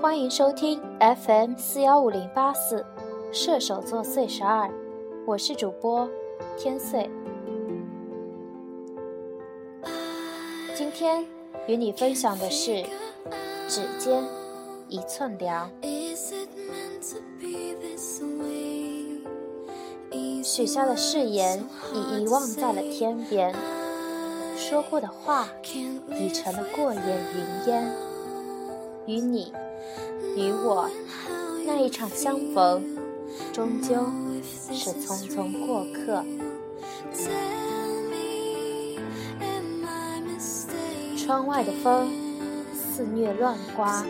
欢迎收听 FM 四幺五零八四，射手座岁十二，我是主播天岁。今天与你分享的是指尖一寸凉。许下的誓言已遗忘在了天边，说过的话已成了过眼云烟，与你。与我那一场相逢，终究是匆匆过客。窗外的风肆虐乱刮，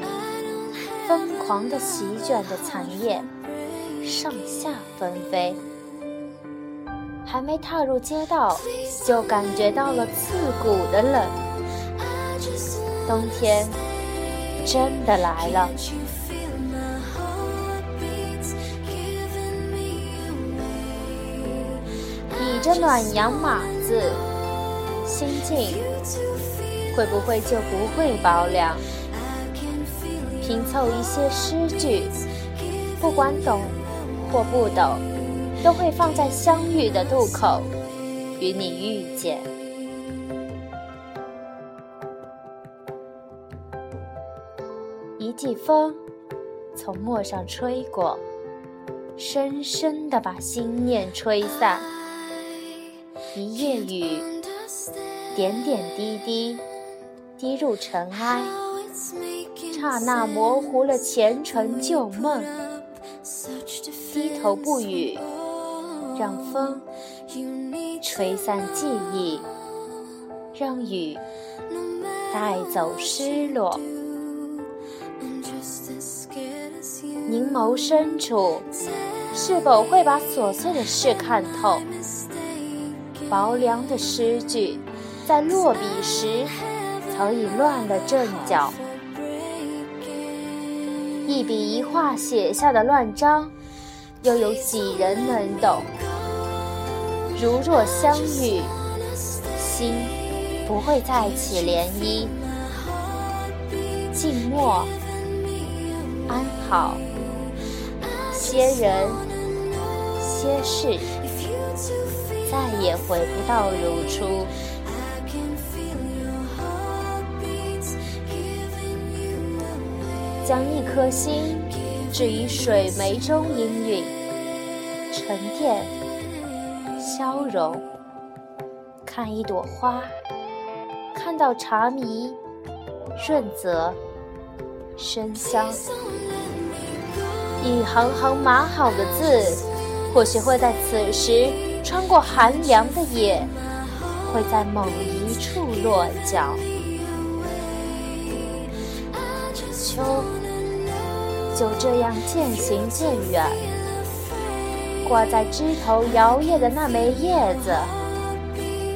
疯狂的席卷着残叶，上下纷飞。还没踏入街道，就感觉到了刺骨的冷。冬天真的来了。这暖阳码字，心境会不会就不会薄凉？拼凑一些诗句，不管懂或不懂，都会放在相遇的渡口，与你遇见。一季风从陌上吹过，深深的把心念吹散。一夜雨，点点滴滴滴入尘埃，刹那模糊了前尘旧梦。低头不语，让风吹散记忆，让雨带走失落。凝眸深处，是否会把琐碎的事看透？薄凉的诗句，在落笔时早已乱了阵脚。一笔一画写下的乱章，又有几人能懂？如若相遇，心不会再起涟漪。静默，安好，些人，些事。再也回不到如初。将一颗心置于水湄中氤氲，沉淀，消融。看一朵花，看到茶迷，润泽，生香。一行行码好的字，或许会在此时。穿过寒凉的夜，会在某一处落脚。秋就这样渐行渐远，挂在枝头摇曳的那枚叶子，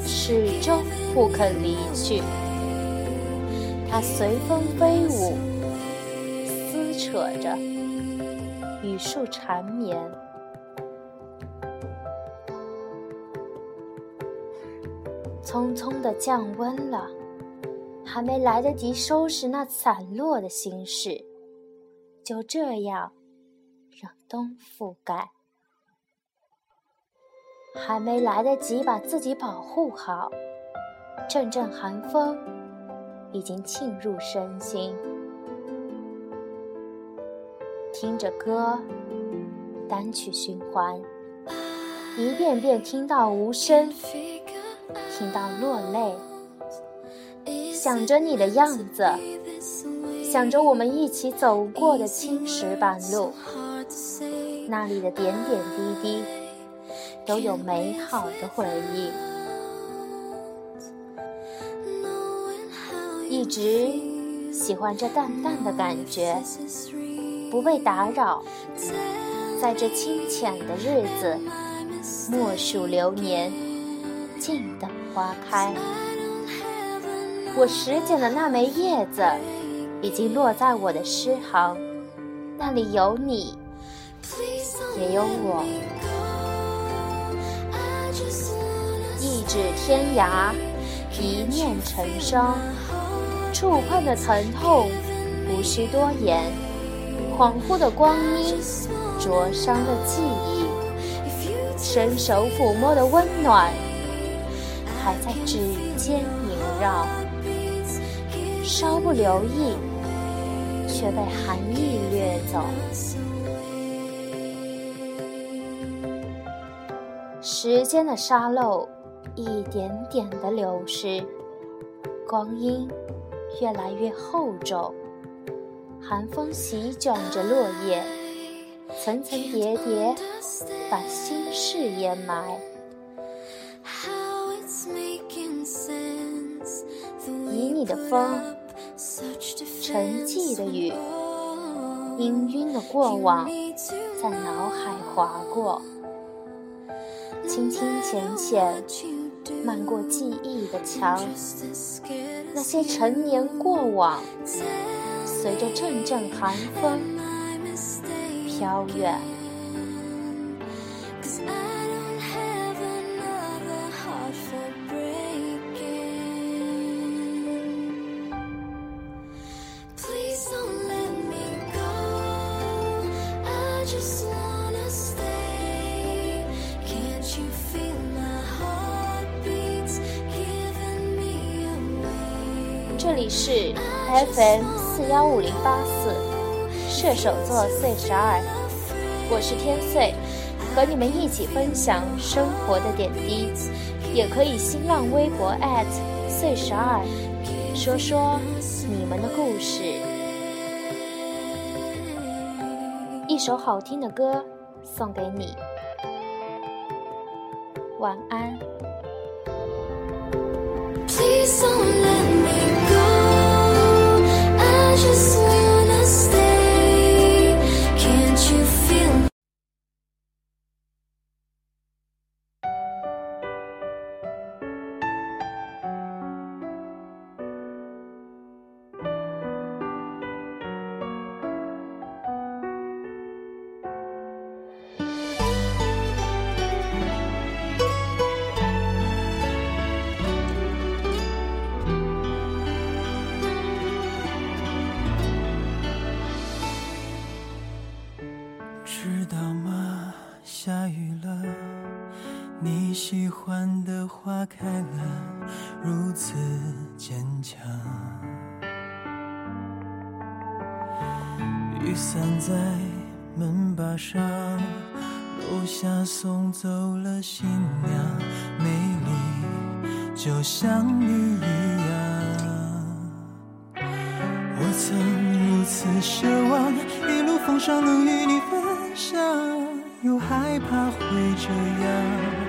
始终不肯离去。它随风飞舞，撕扯着与树缠绵。匆匆的降温了，还没来得及收拾那散落的心事，就这样让冬覆盖。还没来得及把自己保护好，阵阵寒风已经沁入身心。听着歌，单曲循环，一遍遍听到无声。听到落泪，想着你的样子，想着我们一起走过的青石板路，那里的点点滴滴都有美好的回忆。一直喜欢这淡淡的感觉，不被打扰，在这清浅的日子，默数流年，静等。花开，我拾捡的那枚叶子，已经落在我的诗行，那里有你，也有我。一指天涯，一念成伤，触碰的疼痛无需多言，恍惚的光阴，灼伤的记忆，伸手抚摸的温暖，还在指尖萦绕，稍不留意，却被寒意掠走。时间的沙漏，一点点的流逝，光阴越来越厚重，寒风席卷着落叶，层层叠叠，把心事掩埋。以你的风，沉寂的雨，氤氲的过往，在脑海划过。清清浅浅，漫过记忆的墙，那些陈年过往，随着阵阵寒风飘远。这里是 FM 四幺五零八四，射手座岁十二，我是天岁，和你们一起分享生活的点滴，也可以新浪微博岁十二，说说你们的故事。一首好听的歌送给你，晚安。下雨了，你喜欢的花开了，如此坚强。雨伞在门把上，楼下送走了新娘，美丽就像你一样。我曾如此奢望，一路风霜能与你分享，又害怕会这样。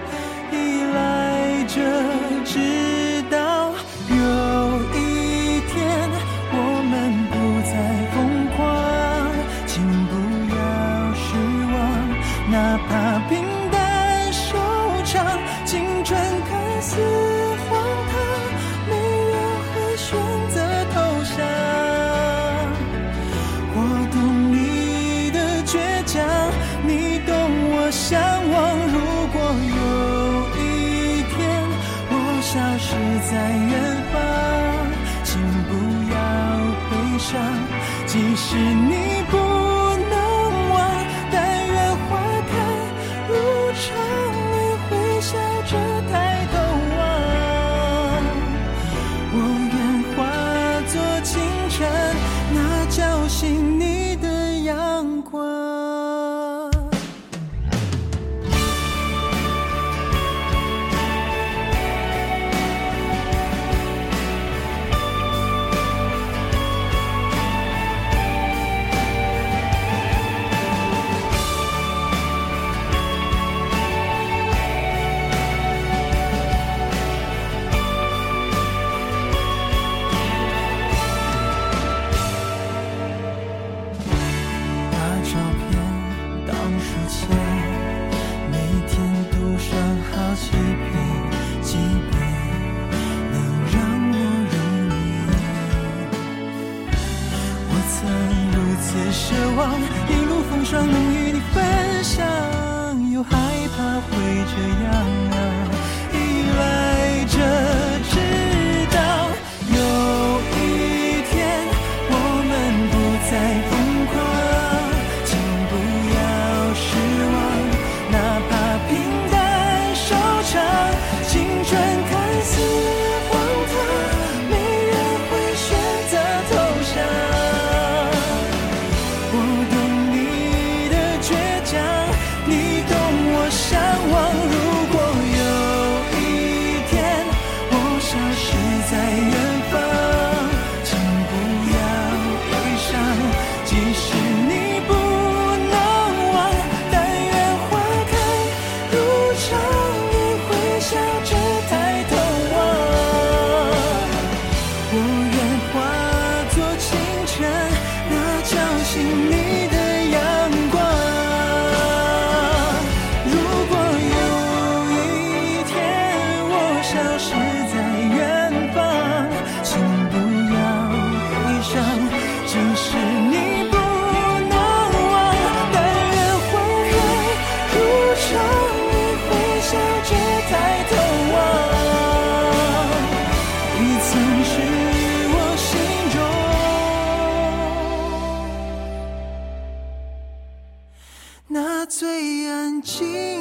在远方，请不要悲伤，即使你不能忘，但愿花开如常，你会笑着抬头望。我愿化作清晨，那叫醒你的阳光。曾如此奢望一路风霜能与你分享，又害怕会这样，最安静。